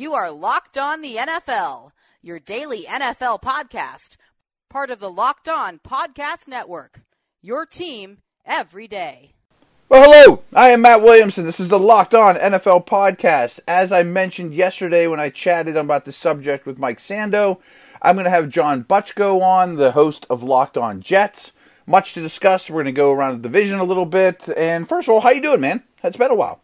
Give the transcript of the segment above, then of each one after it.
You are Locked On the NFL, your daily NFL podcast, part of the Locked On Podcast Network. Your team every day. Well, hello. I am Matt Williamson. This is the Locked On NFL podcast. As I mentioned yesterday when I chatted about the subject with Mike Sando, I'm going to have John Butchko on, the host of Locked On Jets. Much to discuss. We're going to go around the division a little bit. And first of all, how you doing, man? It's been a while.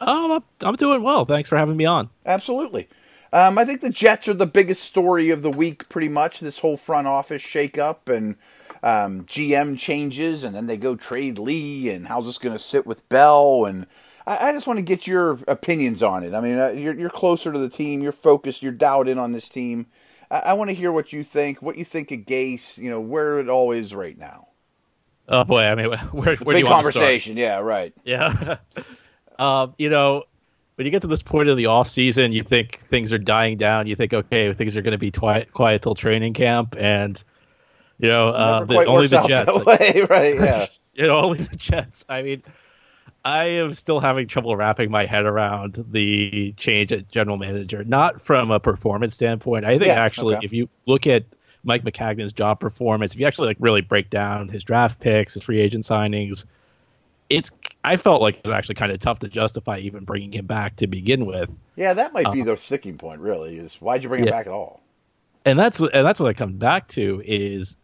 Um, I'm, I'm doing well. Thanks for having me on. Absolutely. Um, I think the Jets are the biggest story of the week, pretty much. This whole front office shakeup and um, GM changes, and then they go trade Lee, and how's this going to sit with Bell? And I, I, just want to get your opinions on it. I mean, uh, you're, you're closer to the team, you're focused, you're dialed in on this team. I, I want to hear what you think, what you think of Gase, you know, where it all is right now. Oh boy, I mean, where, where big conversation? Yeah, right. Yeah. Um, you know, when you get to this point of the off season, you think things are dying down. You think, okay, things are going to be quiet, quiet till training camp, and you know, uh, the, only the Jets, like, right? Yeah, you know, only the Jets. I mean, I am still having trouble wrapping my head around the change at general manager. Not from a performance standpoint. I think yeah, actually, okay. if you look at Mike Maccagnan's job performance, if you actually like really break down his draft picks, his free agent signings, it's I felt like it was actually kind of tough to justify even bringing him back to begin with. Yeah, that might be uh, the sticking point. Really, is why'd you bring yeah. him back at all? And that's and that's what I come back to is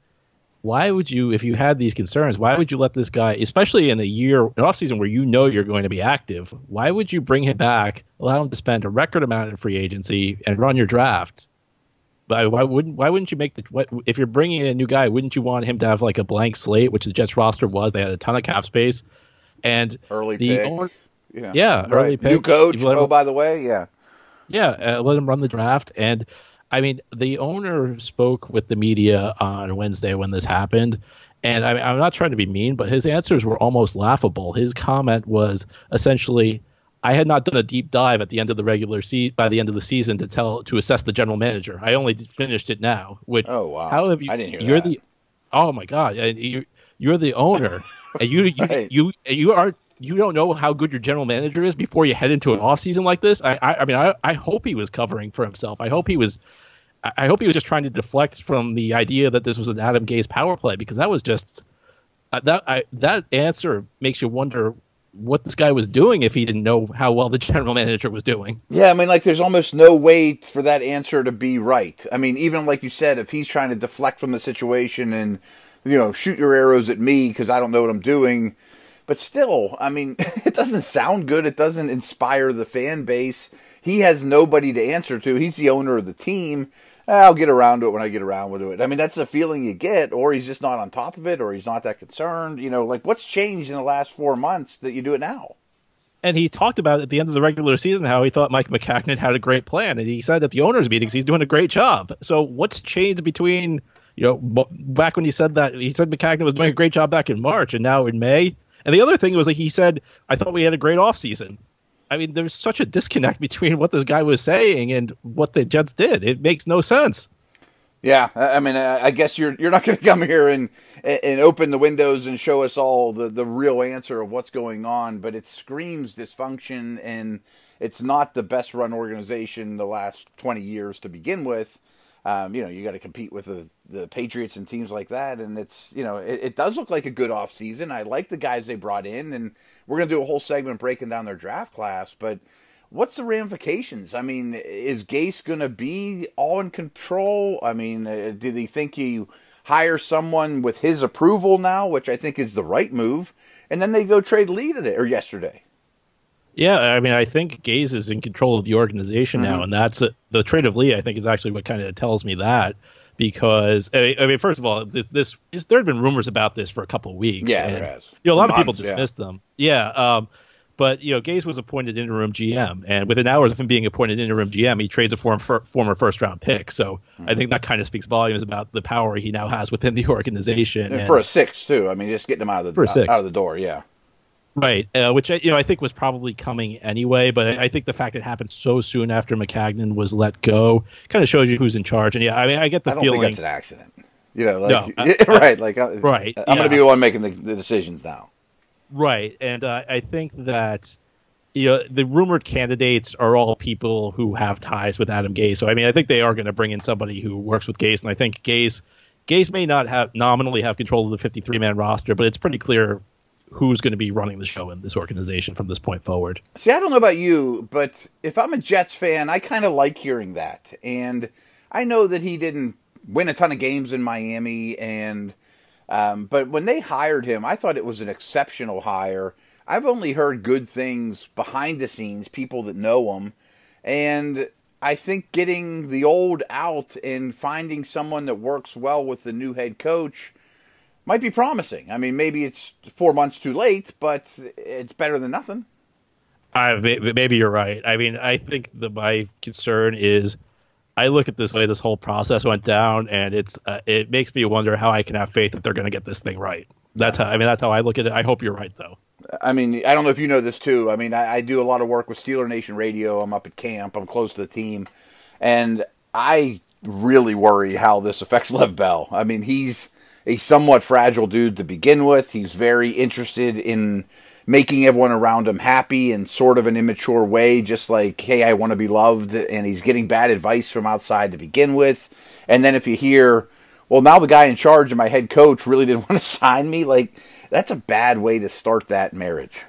why would you, if you had these concerns, why would you let this guy, especially in a year, an off season where you know you're going to be active, why would you bring him back, allow him to spend a record amount in free agency and run your draft? But why wouldn't why wouldn't you make the what if you're bringing in a new guy? Wouldn't you want him to have like a blank slate, which the Jets roster was? They had a ton of cap space and early the pick. Owner, yeah, yeah, right. early pick. New coach. Oh, by the way, yeah, yeah. Uh, let him run the draft, and I mean, the owner spoke with the media on Wednesday when this happened, and I I'm not trying to be mean, but his answers were almost laughable. His comment was essentially. I had not done a deep dive at the end of the regular season by the end of the season to tell to assess the general manager. I only finished it now. Which oh wow, how have you? I didn't hear you're that. the oh my god, you're, you're the owner. and you you, right. you you are you don't know how good your general manager is before you head into an off season like this. I I, I mean I, I hope he was covering for himself. I hope he was I hope he was just trying to deflect from the idea that this was an Adam Gase power play because that was just uh, that I that answer makes you wonder what this guy was doing if he didn't know how well the general manager was doing. Yeah, I mean, like, there's almost no way for that answer to be right. I mean, even like you said, if he's trying to deflect from the situation and you know, shoot your arrows at me because I don't know what I'm doing. But still, I mean, it doesn't sound good. It doesn't inspire the fan base. He has nobody to answer to. He's the owner of the team. I'll get around to it when I get around to it. I mean, that's the feeling you get, or he's just not on top of it, or he's not that concerned. You know, like what's changed in the last four months that you do it now? And he talked about at the end of the regular season how he thought Mike Maccagnan had a great plan, and he said at the owners' meetings he's doing a great job. So what's changed between you know, back when he said that, he said Maccagnan was doing a great job back in March, and now in May. And the other thing was like he said, I thought we had a great offseason. I mean, there's such a disconnect between what this guy was saying and what the Jets did. It makes no sense. Yeah, I mean, I guess you're you're not going to come here and and open the windows and show us all the the real answer of what's going on, but it screams dysfunction and it's not the best run organization the last 20 years to begin with. Um, you know, you got to compete with the, the Patriots and teams like that, and it's you know, it, it does look like a good off season. I like the guys they brought in, and we're gonna do a whole segment breaking down their draft class. But what's the ramifications? I mean, is Gase gonna be all in control? I mean, uh, do they think you hire someone with his approval now, which I think is the right move, and then they go trade Lee today or yesterday? Yeah, I mean, I think Gase is in control of the organization mm-hmm. now, and that's a, the trade of Lee. I think is actually what kind of tells me that because I mean, first of all, this, this, there have been rumors about this for a couple of weeks. Yeah, and, there has. You know, a lot Months, of people dismissed yeah. them. Yeah, um, but you know, Gase was appointed interim GM, and within hours of him being appointed interim GM, he trades a form, former first round pick. So mm-hmm. I think that kind of speaks volumes about the power he now has within the organization. And for a six too. I mean, just getting him out of the out, out of the door. Yeah. Right, uh, which you know I think was probably coming anyway, but I, think the fact it happened so soon after Maccagnan was let go kind of shows you who's in charge. And yeah, I mean I get the I feeling that's an accident. You know, like, no, right? Like, uh, right. I'm yeah. going to be the one making the, the, decisions now. Right, and uh, I think that you know, the rumored candidates are all people who have ties with Adam Gase. So I mean, I think they are going to bring in somebody who works with Gase, and I think Gase Gase may not have nominally have control of the 53 man roster, but it's pretty clear who's going to be running the show in this organization from this point forward. See, I don't know about you, but if I'm a Jets fan, I kind of like hearing that. And I know that he didn't win a ton of games in Miami, and um, but when they hired him, I thought it was an exceptional hire. I've only heard good things behind the scenes, people that know him, and I think getting the old out and finding someone that works well with the new head coach might be promising. I mean, maybe it's four months too late, but it's better than nothing. I maybe you're right. I mean, I think the my concern is I look at this way this whole process went down, and it's uh, it makes me wonder how I can have faith that they're going to get this thing right. That's how I mean. That's how I look at it. I hope you're right, though. I mean, I don't know if you know this too. I mean, I, I do a lot of work with Steeler Nation Radio. I'm up at camp. I'm close to the team, and I really worry how this affects Le'Veon Bell. I mean, he's a somewhat fragile dude to begin with. He's very interested in making everyone around him happy in sort of an immature way, just like, hey, I want to be loved. And he's getting bad advice from outside to begin with. And then if you hear, well, now the guy in charge and my head coach really didn't want to sign me, like, that's a bad way to start that marriage.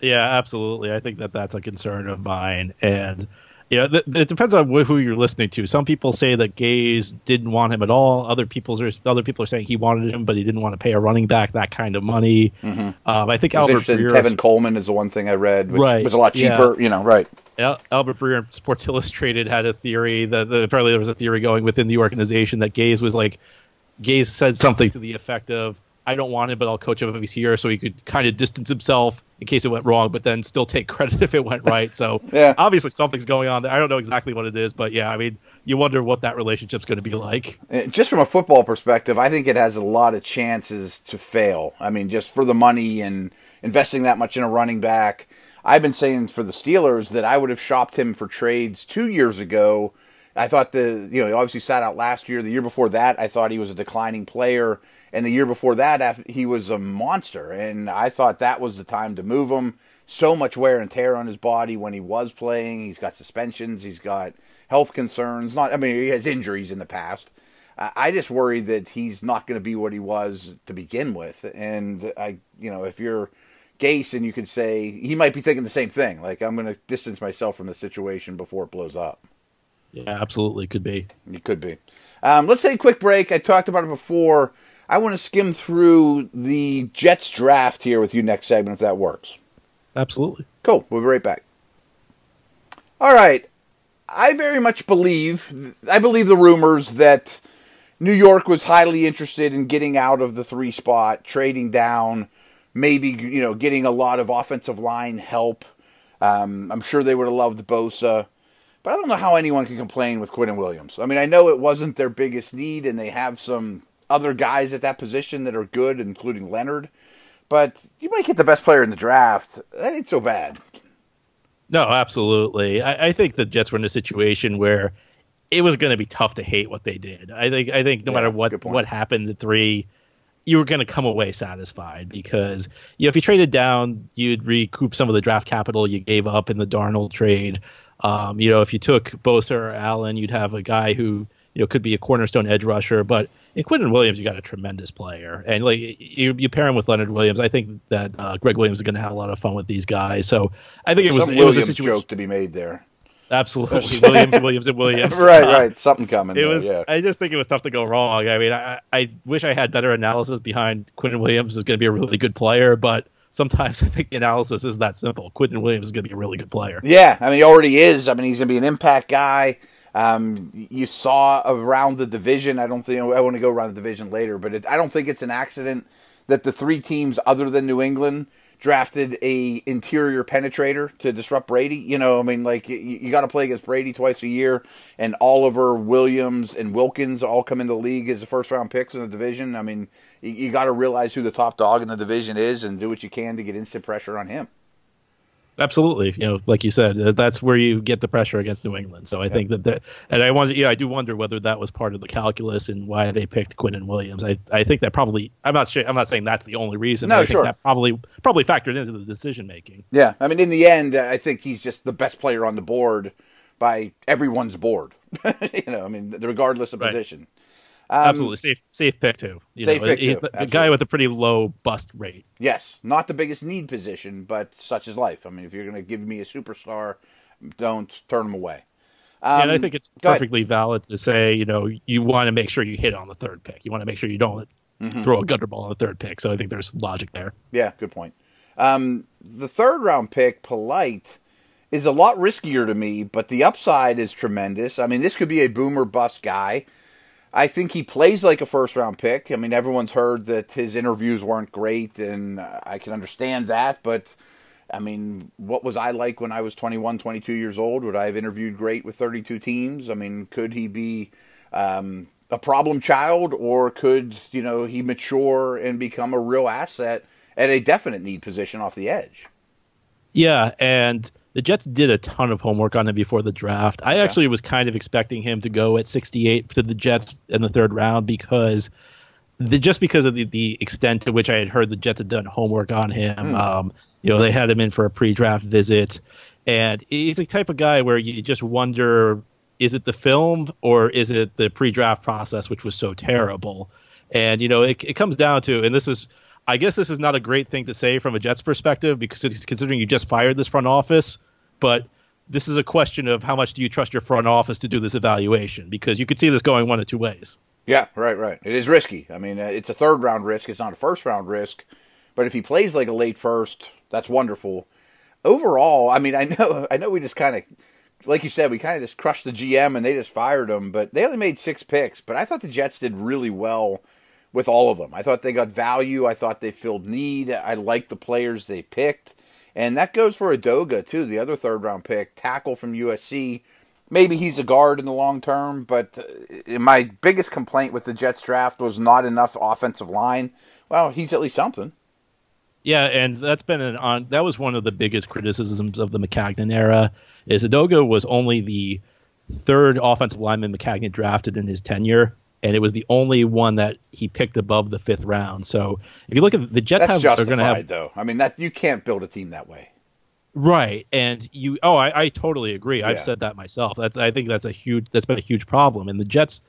Yeah, absolutely. I think that that's a concern of mine. And you know, th- it depends on who you're listening to. Some people say that Gase didn't want him at all. Other people are other people are saying he wanted him, but he didn't want to pay a running back that kind of money. Mm-hmm. Um, I think Albert Breer, Tevin Coleman is the one thing I read, which right, was a lot cheaper. Yeah. You know, right? Al- Albert Breer, Sports Illustrated, had a theory that the, apparently there was a theory going within the organization that Gase was like, Gase said something to the effect of, I don't want him, but I'll coach him if he's here, so he could kind of distance himself in case it went wrong, but then still take credit if it went right. So yeah. obviously something's going on there. I don't know exactly what it is, but yeah, I mean, you wonder what that relationship's going to be like. Uh, just from a football perspective, I think it has a lot of chances to fail. I mean, just for the money and investing that much in a running back. I've been saying for the Steelers that I would have shopped him for trades two years ago. I thought the you know he obviously sat out last year. The year before that, I thought he was a declining player and the year before that, he was a monster. And I thought that was the time to move him. So much wear and tear on his body when he was playing. He's got suspensions. He's got health concerns. Not, I mean, he has injuries in the past. I just worry that he's not going to be what he was to begin with. And I, you know, if you're Gase and you could say he might be thinking the same thing. Like I'm going to distance myself from the situation before it blows up. Yeah, absolutely, could be. It could be. Um, let's take a quick break. I talked about it before. I want to skim through the Jets draft here with you next segment if that works. Absolutely. Cool. We'll be right back. All right. I very much believe I believe the rumors that New York was highly interested in getting out of the 3 spot, trading down, maybe you know, getting a lot of offensive line help. Um, I'm sure they would have loved Bosa. But I don't know how anyone can complain with Quinnen Williams. I mean, I know it wasn't their biggest need, and they have some other guys at that position that are good, including Leonard. But you might get the best player in the draft. That ain't so bad. No, absolutely. I, I think the Jets were in a situation where it was going to be tough to hate what they did. I think. I think no yeah, matter what what happened at three, you were going to come away satisfied because you know if you traded down, you'd recoup some of the draft capital you gave up in the Darnold trade. Um, you know, if you took Bosa or Allen, you'd have a guy who you know could be a cornerstone edge rusher, but in Quinnen Williams, you got a tremendous player, and like you, you pair him with Leonard Williams. I think that uh, Gregg Williams is going to have a lot of fun with these guys. So I think it was it Williams was a situation, joke to be made there. Absolutely, Williams, Williams, and Williams. right, uh, right. Something coming. It there, was. Yeah. I just think it was tough to go wrong. I mean, I, I wish I had better analysis behind Quinnen Williams is going to be a really good player, but sometimes I think the analysis is that simple. Quinnen Williams is going to be a really good player. Yeah, I mean, he already is. I mean, he's going to be an impact guy. Um, you saw around the division. I don't think I want to go around the division later, but it, I don't think it's an accident that the three teams other than New England drafted a interior penetrator to disrupt Brady. You know, I mean, like you, you got to play against Brady twice a year, and Oliver, Williams, and Wilkins all come into the league as the first round picks in the division. I mean, you, you got to realize who the top dog in the division is and do what you can to get instant pressure on him. Absolutely, you know, like you said, that's where you get the pressure against New England. So I think that, that, and I wonder, yeah, I do wonder whether that was part of the calculus and why they picked Quinnen Williams. I, I think that probably, I'm not sure, I'm not saying that's the only reason. No, I sure. that probably, probably factored into the decision making. Yeah, I mean, in the end, I think he's just the best player on the board by everyone's board. you know, I mean, regardless of right. position. Um, Absolutely safe, safe pick too. You safe know, pick he's too. the, the, guy with a pretty low bust rate. Yes, not the biggest need position, but such is life. I mean, if you're going to give me a superstar, don't turn him away. Um, and I think it's perfectly valid to say, you know, you want to make sure you hit on the third pick. You want to make sure you don't mm-hmm. throw a gutter ball on the third pick. So I think there's logic there. Yeah, good point. Um, the third round pick, Polite, is a lot riskier to me, but the upside is tremendous. I mean, this could be a boomer bust guy. I think he plays like a first round pick. I mean, everyone's heard that his interviews weren't great, and I can understand that. But, I mean, what was I like when I was 21, 22 years old? Would I have interviewed great with 32 teams? I mean, could he be um, a problem child, or could, you know, he mature and become a real asset at a definite need position off the edge? Yeah, and the Jets did a ton of homework on him before the draft. I okay. actually was kind of expecting him to go at 68 to the Jets in the third round because the, just because of the, the extent to which I had heard the Jets had done homework on him. Mm. Um, you know, they had him in for a pre-draft visit, and he's the type of guy where you just wonder: is it the film or is it the pre-draft process, which was so terrible? And you know, it, it comes down to, and this is I guess this is not a great thing to say from a Jets perspective because considering you just fired this front office, but this is a question of how much do you trust your front office to do this evaluation because you could see this going one of two ways. Yeah, right, right. It is risky. I mean, uh, it's a third round risk. It's not a first round risk. But if he plays like a late first, that's wonderful. Overall, I mean, I know, I know, we just kind of, like you said, we kind of just crushed the GM and they just fired him. But they only made six picks. But I thought the Jets did really well with all of them. I thought they got value. I thought they filled need. I liked the players they picked. And that goes for Edoga, too, the other third round pick, tackle from USC. Maybe he's a guard in the long term, but uh, my biggest complaint with the Jets draft was not enough offensive line. Well, he's at least something. Yeah, and that's been an on. That was one of the biggest criticisms of the Maccagnan era. Is Edoga was only the third offensive lineman Maccagnan drafted in his tenure, and it was the only one that he picked above the fifth round. So if you look at the Jets, That's have, are going to have though. I mean that you can't build a team that way. Right, and you. Oh, I, I totally agree. Yeah. I've said that myself. That's I think that's a huge. That's been a huge problem. And the Jets,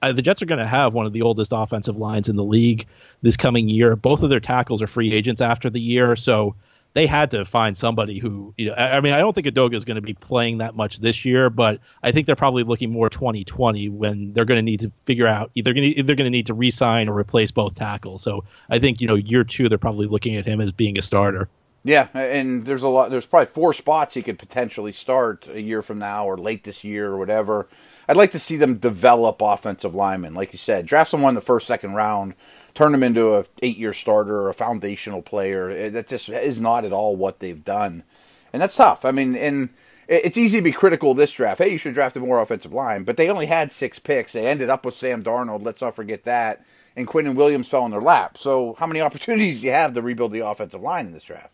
uh, the Jets are going to have one of the oldest offensive lines in the league this coming year. Both of their tackles are free agents after the year, so they had to find somebody who, you know, I, mean, I don't think Edoga is going to be playing that much this year, but I think they're probably looking more 2020 when they're going to need to figure out either to they're going to need to re-sign or replace both tackles. So I think you know year two they're probably looking at him as being a starter. Yeah, and there's a lot. There's probably four spots he could potentially start a year from now or late this year or whatever. I'd like to see them develop offensive linemen, like you said, draft someone in the first, second round turn them into a eight year starter or a foundational player. Eh, that just is not at all what they've done, and that's tough. I mean, and it's easy to be critical of this draft. Hey, you should draft a more offensive line, but they only had six picks. They ended up with Sam Darnold. Let's not forget that. And Quinnen Williams fell in their lap. So, how many opportunities do you have to rebuild the offensive line in this draft?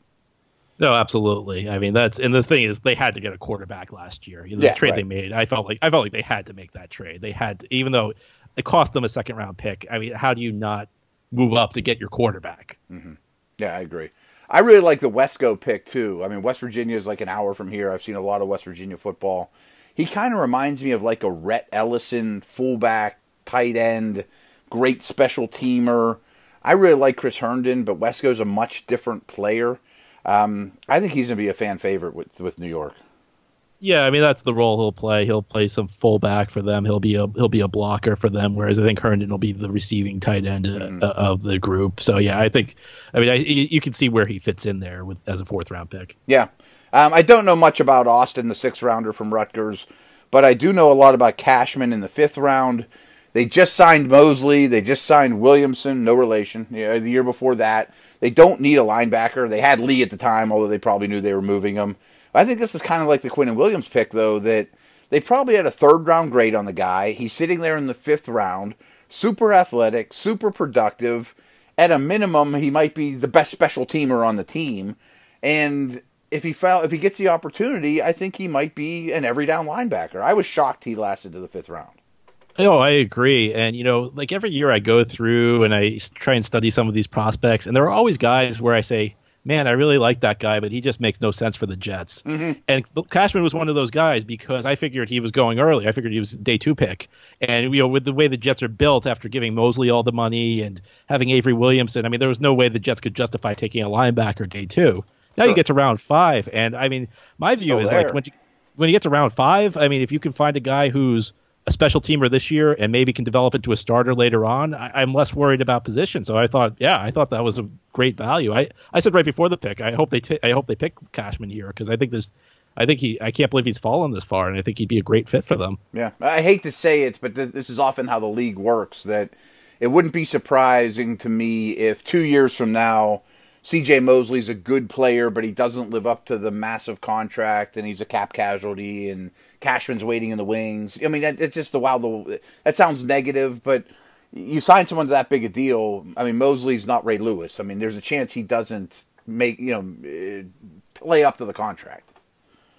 No, absolutely. I mean, that's and the thing is, they had to get a quarterback last year. You know, the yeah, trade right. they made, I felt like I felt like they had to make that trade. They had, to, even though it cost them a second round pick. I mean, how do you not move up to get your quarterback. Mm-hmm. Yeah, I agree. I really like the Wesco pick too. I mean, West Virginia is like an hour from here. I've seen a lot of West Virginia football. He kind of reminds me of like a Rhett Ellison fullback, tight end, great special teamer. I really like Chris Herndon, but Wesco's a much different player. Um, I think he's going to be a fan favorite with with New York. Yeah, I mean that's the role he'll play. He'll play some fullback for them. He'll be a he'll be a blocker for them. Whereas I think Herndon will be the receiving tight end uh, mm-hmm. uh, of the group. So yeah, I think I mean I, you can see where he fits in there with as a fourth round pick. Yeah, um, I don't know much about Austin, the sixth rounder from Rutgers, but I do know a lot about Cashman in the fifth round. They just signed Mosley. They just signed Williamson, no relation. Yeah, the year before that, they don't need a linebacker. They had Lee at the time, although they probably knew they were moving him. I think this is kind of like the Quinnen Williams pick, though, that they probably had a third round grade on the guy. He's sitting there in the fifth round, super athletic, super productive. At a minimum, he might be the best special teamer on the team. And if he if he gets the opportunity, I think he might be an every down linebacker. I was shocked he lasted to the fifth round. Oh, I agree. And, you know, like every year I go through and I try and study some of these prospects, and there are always guys where I say, man, I really like that guy, but he just makes no sense for the Jets. Mm-hmm. And Cashman was one of those guys because I figured he was going early. I figured he was day two pick. And, you know, with the way the Jets are built after giving Mosley all the money and having Avery Williamson, I mean, there was no way the Jets could justify taking a linebacker day two. Now sure. you get to round five. And, I mean, my view Still is there. like when you, when you get to round five, I mean, if you can find a guy who's – a special teamer this year and maybe can develop into a starter later on, I, am less worried about position. So I thought, yeah, I thought that was a great value. I, I said right before the pick, I hope they t- I hope they pick Cashman here because I think there's, I think he, I can't believe he's fallen this far, and I think he'd be a great fit for them. Yeah, I hate to say it, but th- this is often how the league works. That it wouldn't be surprising to me if two years from now C.J. Mosley's a good player, but he doesn't live up to the massive contract, and he's a cap casualty, and Cashman's waiting in the wings. I mean, that, it's just the wild. That sounds negative, but you sign someone to that big a deal. I mean, Mosley's not Ray Lewis. I mean, there's a chance he doesn't make you know eh, play up to the contract.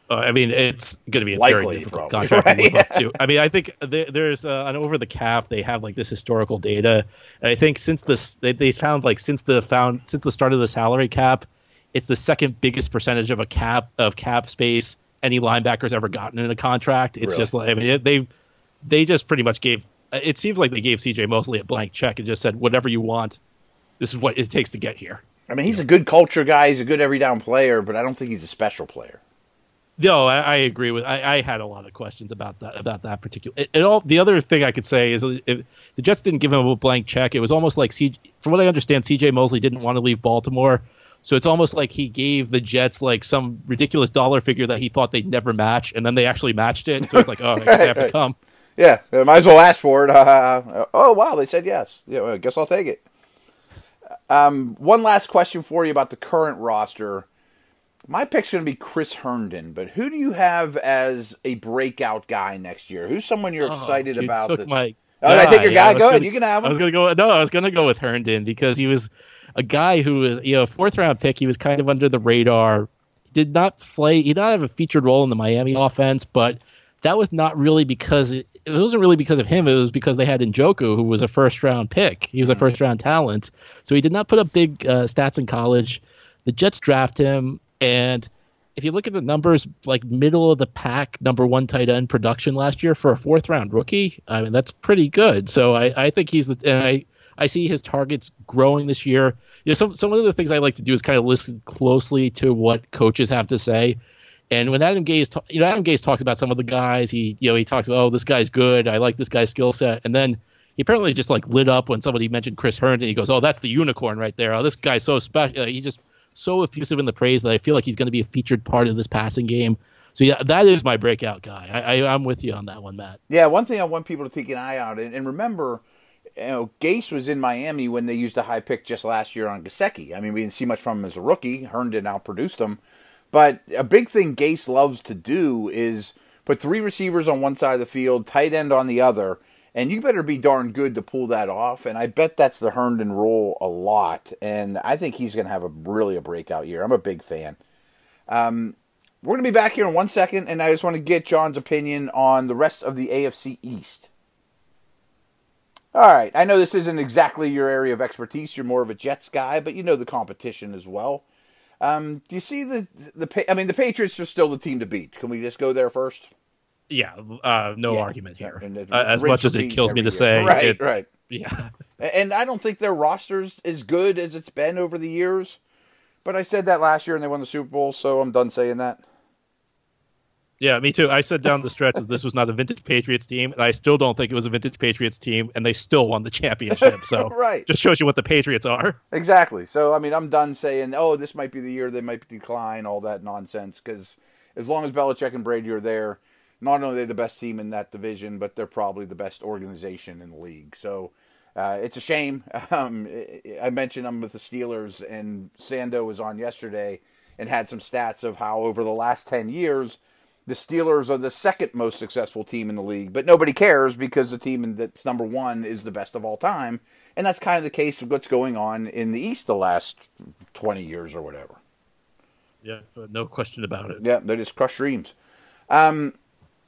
Uh, I mean, it's going to be a Likely, very difficult probably, contract right? to live up to. I mean, I think there, there's uh, an over the cap. They have like this historical data, and I think since this they, they found like since the found since the start of the salary cap, it's the second biggest percentage of a cap of cap space any linebackers ever gotten in a contract. It's really? just like I mean, they they just pretty much gave. It seems like they gave C.J. Mosley a blank check and just said, "Whatever you want, this is what it takes to get here." I mean, he's a good culture guy. He's a good every down player, but I don't think he's a special player. No, I, I agree with. I, I, had a lot of questions about that about that particular. It, it all the other thing I could say is if the Jets didn't give him a blank check. It was almost like C, from what I understand, C.J. Mosley didn't want to leave Baltimore, so it's almost like he gave the Jets like some ridiculous dollar figure that he thought they'd never match, and then they actually matched it. So it's like, oh, I guess I have to come. Yeah, might as well ask for it. Uh, oh wow, they said yes. Yeah, well, I guess I'll take it. Um, one last question for you about the current roster. My pick's going to be Chris Herndon, but who do you have as a breakout guy next year? Who's someone you're oh, excited about? Took that... my oh, I take your guy. Go ahead. You can have him. I was going to go. No, I was going to go with Herndon because he was a guy who was, you know, fourth round pick. He was kind of under the radar. He did not play. He did not have a featured role in the Miami offense, but that was not really because it, it wasn't really because of him. It was because they had Njoku, who was a first round pick. He was a hmm. first round talent, so he did not put up big uh, stats in college. The Jets draft him and if you look at the numbers, like middle of the pack, number one tight end production last year for a fourth round rookie, I mean that's pretty good. So I, I think he's the and I I see his targets growing this year. You know, some some of the things I like to do is kind of listen closely to what coaches have to say. And when Adam Gase, you know, Adam Gase talks about some of the guys, he you know he talks, about, oh, this guy's good, I like this guy's skill set, and then he apparently just like lit up when somebody mentioned Chris Herndon. He goes, oh, that's the unicorn right there. Oh, this guy's so special. He just so effusive in the praise that I feel like he's going to be a featured part of this passing game. So yeah, that is my breakout guy. I, I am with you on that one, Matt. Yeah, one thing I want people to take an eye out and, and remember, you know, Gase was in Miami when they used a high pick just last year on Gesicki. I mean, we didn't see much from him as a rookie. Herndon outproduced him, but a big thing Gase loves to do is put three receivers on one side of the field, tight end on the other, and you better be darn good to pull that off. And I bet that's the Herndon role a lot. And I think he's going to have a really a breakout year. I'm a big fan. Um, we're going to be back here in one second, and I just want to get John's opinion on the rest of the AFC East. All right, I know this isn't exactly your area of expertise. You're more of a Jets guy, but you know the competition as well. Um, do you see the the? I mean, the Patriots are still the team to beat. Can we just go there first? Yeah, uh, no yeah, argument here. Uh, as much as it kills me to year. say, right, right, yeah. And I don't think their roster's as good as it's been over the years. But I said that last year, and they won the Super Bowl, so I'm done saying that. Yeah, me too. I said down the stretch that this was not a vintage Patriots team, and I still don't think it was a vintage Patriots team, and they still won the championship. So right, just shows you what the Patriots are. Exactly. So I mean, I'm done saying, oh, this might be the year they might decline, all that nonsense. Because as long as Belichick and Brady are there, not only are they the best team in that division, but they're probably the best organization in the league. So uh, it's a shame. Um, I mentioned I'm with the Steelers, and Sando was on yesterday and had some stats of how over the last 10 years, the Steelers are the second most successful team in the league, but nobody cares because the team that's number one is the best of all time. And that's kind of the case of what's going on in the East the last 20 years or whatever. Yeah, no question about it. Yeah, they just crush dreams. Um,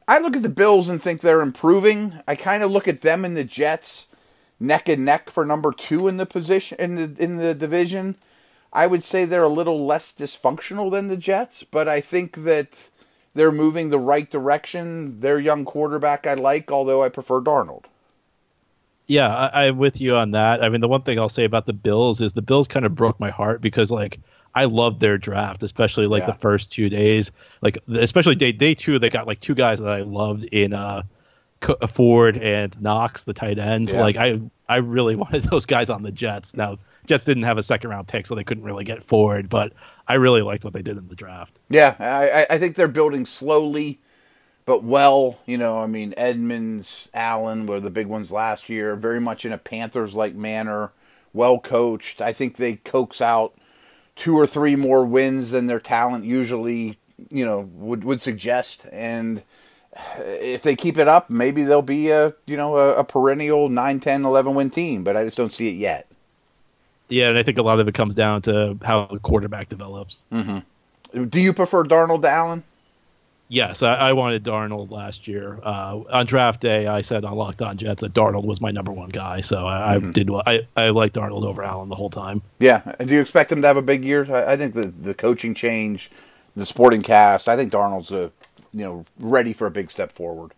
I look at the Bills and think they're improving. I kind of look at them and the Jets neck and neck for number two in the position in the in the division. I would say they're a little less dysfunctional than the Jets, but I think that they're moving the right direction. Their young quarterback I like, although I prefer Darnold. Yeah, I, I'm with you on that. I mean, the one thing I'll say about the Bills is the Bills kind of broke my heart because like I loved their draft, especially like yeah. the first two days. Like especially day day two, they got like two guys that I loved in uh, Ford and Knox, the tight end. Yeah. Like I I really wanted those guys on the Jets. Now Jets didn't have a second round pick, so they couldn't really get Ford, but I really liked what they did in the draft. Yeah, I I think they're building slowly but well. You know, I mean Edmunds, Allen were the big ones last year. Very much in a Panthers like manner. Well coached. I think they coax out two or three more wins than their talent usually, you know, would would suggest. And if they keep it up, maybe they'll be a you know a, a perennial 9, 10, 11 win team. But I just don't see it yet. Yeah, and I think a lot of it comes down to how the quarterback develops. Mm-hmm. Do you prefer Darnold to Allen? Yes, I, I, wanted Darnold last year. Uh, on draft day, I said on Locked On Jets that Darnold was my number one guy. So I, mm-hmm. I did. I I liked Darnold over Allen the whole time. Yeah. And do you expect him to have a big year? I, I think the the coaching change, the sporting cast. I think Darnold's a you know ready for a big step forward.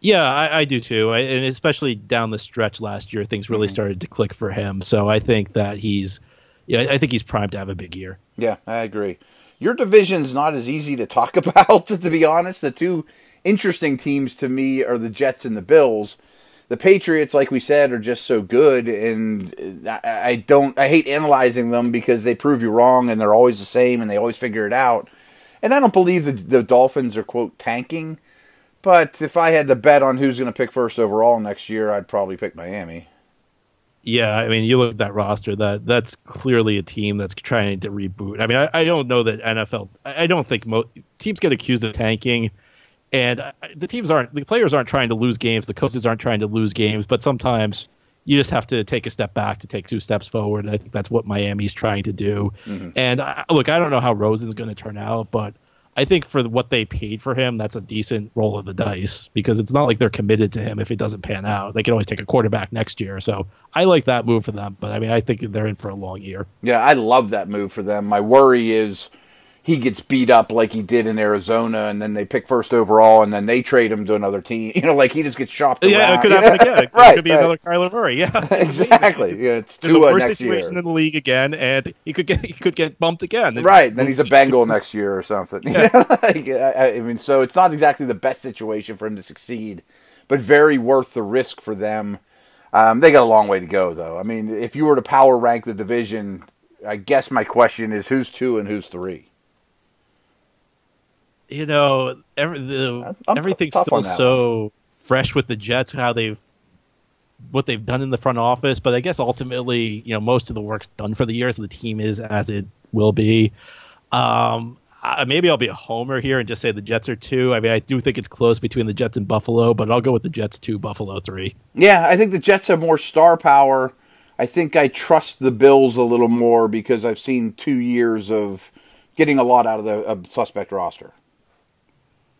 Yeah, I, I do too, I, and especially down the stretch last year, things really mm-hmm. started to click for him. So I think that he's, yeah, I think he's primed to have a big year. Yeah, I agree your division's not as easy to talk about, to be honest. The two interesting teams to me are the Jets and the Bills. The Patriots, like we said, are just so good, and I don't. I hate analyzing them because they prove you wrong, and they're always the same, and they always figure it out. And I don't believe the, the Dolphins are quote tanking, but if I had to bet on who's going to pick first overall next year, I'd probably pick Miami. Yeah, I mean, you look at that roster. That that's clearly a team that's trying to reboot. I mean, I, I don't know that NFL. I don't think mo- teams get accused of tanking, and I, the teams aren't. The players aren't trying to lose games. The coaches aren't trying to lose games. But sometimes you just have to take a step back to take two steps forward. And I think that's what Miami's trying to do. Mm-hmm. And I, look, I don't know how Rosen's going to turn out, but I think for what they paid for him, that's a decent roll of the dice because it's not like they're committed to him if it doesn't pan out. They can always take a quarterback next year. So I like that move for them. But I mean, I think they're in for a long year. Yeah, I love that move for them. My worry is he gets beat up like he did in Arizona, and then they pick first overall, and then they trade him to another team. You know, like he just gets shopped yeah, around. it could happen again. It right, could be right. another Kyler Murray. Yeah, exactly. Yeah, it's two the worst next situation year. in the league again, and he could get he could get bumped again. Right, then he's a Bengal next year or something. Yeah. like, I, I mean, so it's not exactly the best situation for him to succeed, but very worth the risk for them. Um, they got a long way to go, though. I mean, if you were to power rank the division, I guess my question is who's two and who's three you know, every, the, everything's still so one. fresh with the Jets, how they've what they've done in the front office. But I guess ultimately, you know, most of the work's done for the year, so the team is as it will be. Um, maybe I'll be a homer here and just say the Jets are two. I mean, I do think it's close between the Jets and Buffalo, but I'll go with the Jets two, Buffalo three. Yeah, I think the Jets have more star power. I think I trust the Bills a little more because I've seen two years of getting a lot out of the suspect roster.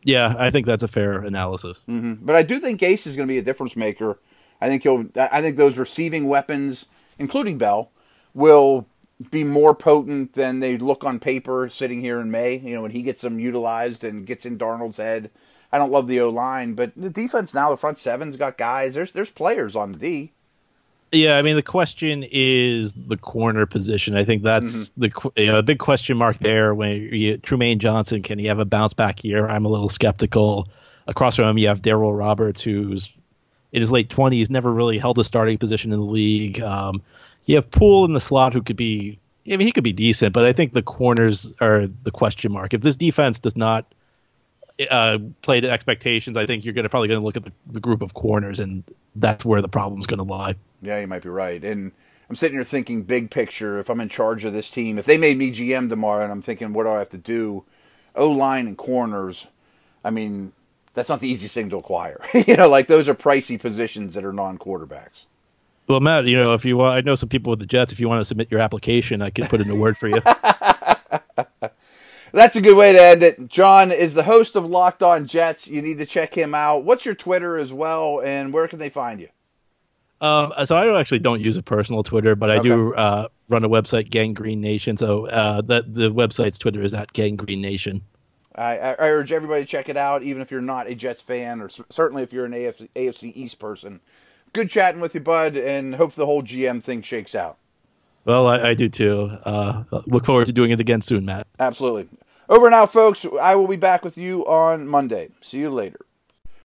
Yeah, I think that's a fair analysis. Mm-hmm. But I do think Gase is going to be a difference maker. I think he'll. I think those receiving weapons, including Bell, will be more potent than they look on paper sitting here in May. You know, when he gets them utilized and gets in Darnold's head. I don't love the O line, but the defense now, the front seven's got guys. There's there's players on the D. Yeah, I mean the question is the corner position. I think that's mm-hmm. the you know, a big question mark there. When you, Trumaine Johnson can he have a bounce back year? I'm a little skeptical. Across from him, you have Darryl Roberts, who's in his late twenties, never really held a starting position in the league. Um, you have Poole in the slot, who could be. I mean, he could be decent, but I think the corners are the question mark. If this defense does not uh, play to expectations, I think you're going to probably going to look at the, the group of corners, and that's where the problem's going to lie. Yeah, you might be right. And I'm sitting here thinking big picture. If I'm in charge of this team, if they made me GM tomorrow, and I'm thinking, what do I have to do? O line and corners. I mean, that's not the easiest thing to acquire. you know, like those are pricey positions that are non quarterbacks. Well, Matt, you know, if you want, I know some people with the Jets. If you want to submit your application, I can put in a word for you. That's a good way to end it. John is the host of Locked On Jets. You need to check him out. What's your Twitter as well, and where can they find you? Um, so I actually don't use a personal Twitter, but I okay. do uh, run a website, Gang Green Nation. So uh, that the website's Twitter is at Gang Green Nation. I, I, urge everybody to check it out, even if you're not a Jets fan, or certainly if you're an AFC, AFC East person. Good chatting with you, bud, and hope the whole GM thing shakes out. Well, I, I do too. Uh, look forward to doing it again soon, Matt. Absolutely. Over now, folks. I will be back with you on Monday. See you later.